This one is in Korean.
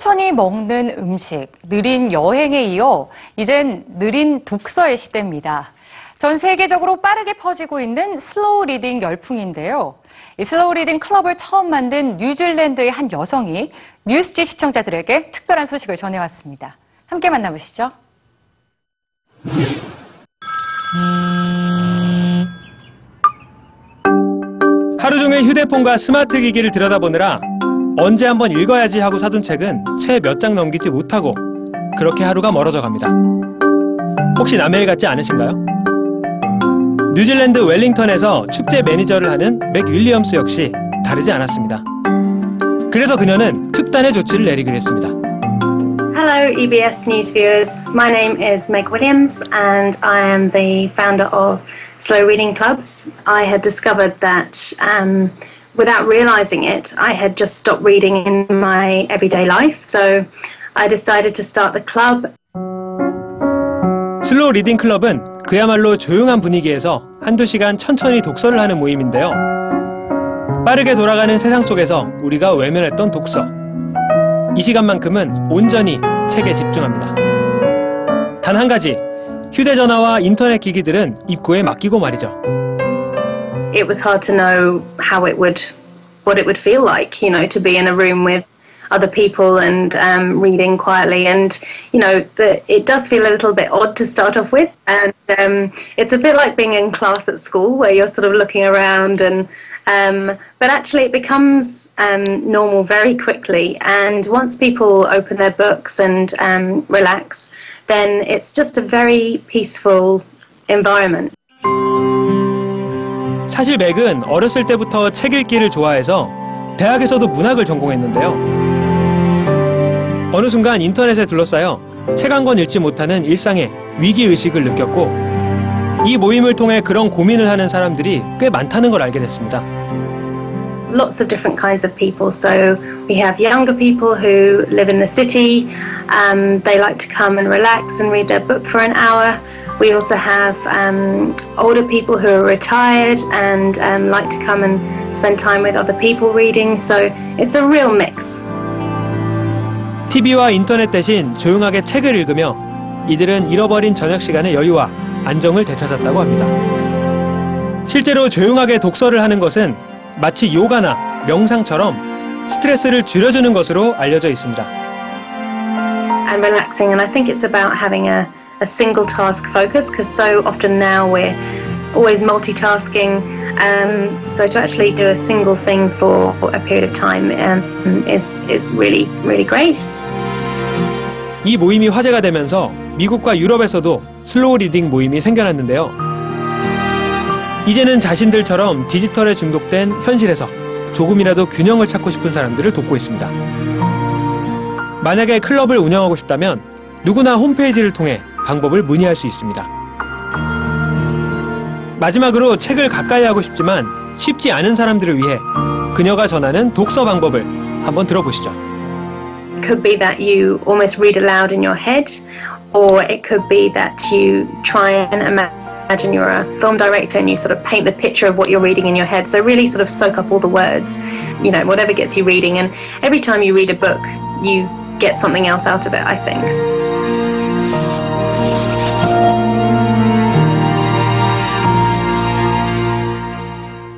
천천히 먹는 음식, 느린 여행에 이어 이젠 느린 독서의 시대입니다. 전 세계적으로 빠르게 퍼지고 있는 slow reading 열풍인데요. 이 slow reading 클럽을 처음 만든 뉴질랜드의 한 여성이 뉴스G 시청자들에게 특별한 소식을 전해왔습니다. 함께 만나보시죠. 하루 종일 휴대폰과 스마트 기기를 들여다보느라 언제 한번 읽어야지 하고 사둔 책은 채 몇 장 넘기지 못하고 그렇게 하루가 멀어져 갑니다. 혹시 남의 일 같지 않으신가요? 뉴질랜드 웰링턴에서 축제 매니저를 하는 맥 윌리엄스 역시 다르지 않았습니다. 그래서 그녀는 특단의 조치를 내리기로 했습니다. Hello, EBS News viewers. My name is Meg Williams, and I am the founder of Slow Reading Clubs. I had discovered that um, without realizing it, I had just stopped reading in my everyday life. So I decided to start the club slow reading 클럽은 그야말로 조용한 분위기에서 한두 시간 천천히 독서를 하는 모임인데요. 빠르게 돌아가는 세상 속에서 우리가 외면했던 독서. 이 시간만큼은 온전히 책에 집중합니다. 단 한 가지, 휴대전화와 인터넷 기기들은 입구에 맡기고 말이죠. It was hard to know how it would what it would feel like you know to be in a room with other people and um, reading quietly. And you know the, it does feel a little bit odd to start off with. And um, it's a bit like being in class at school where you're sort of looking around and um, but actually it becomes um, normal very quickly. And once people open their books and um, relax then it's just a very peaceful environment 사실 맥은 어렸을 때부터 책 읽기를 좋아해서 대학에서도 문학을 전공했는데요. 어느 순간 인터넷에 둘러싸여 책 한 권 읽지 못하는 일상의 위기의식을 느꼈고 이 모임을 통해 그런 고민을 하는 사람들이 꽤 많다는 걸 알게 됐습니다. lots of different kinds of people. So we have younger people who live in the city. Um, they like to come and relax and read their book for an hour. We also have um, older people who are retired and um, like to come and spend time with other people reading. So it's a real mix. TV와 인터넷 대신 조용하게 책을 읽으며 이들은 잃어버린 저녁 시간의 여유와 안정을 되찾았다고 합니다. 실제로 조용하게 독서를 하는 것은 마치 요가나 명상처럼 스트레스를 줄여주는 것으로 알려져 있습니다. and relaxing. And I think it's about having a, a single task focus because so often now we're always multitasking. Um, so to actually do a single thing for a period of time um, is is really really great. 이 모임이 화제가 되면서 미국과 유럽에서도 슬로우 리딩 모임이 생겨났는데요. 이제는 자신들처럼 디지털에 중독된 현실에서 조금이라도 균형을 찾고 싶은 사람들을 돕고 있습니다. 만약에 클럽을 운영하고 싶다면 누구나 홈페이지를 통해 방법을 문의할 수 있습니다. 마지막으로 책을 가까이 하고 싶지만 쉽지 않은 사람들을 위해 그녀가 전하는 독서 방법을 한번 들어보시죠. could be that you almost read aloud in your head, or it could be that you try and imagine you're a film director and you sort of paint the picture of what you're reading in your head. So, really sort of soak up all the words, you know, whatever gets you reading. And every time you read a book, you get something else out of it, I think.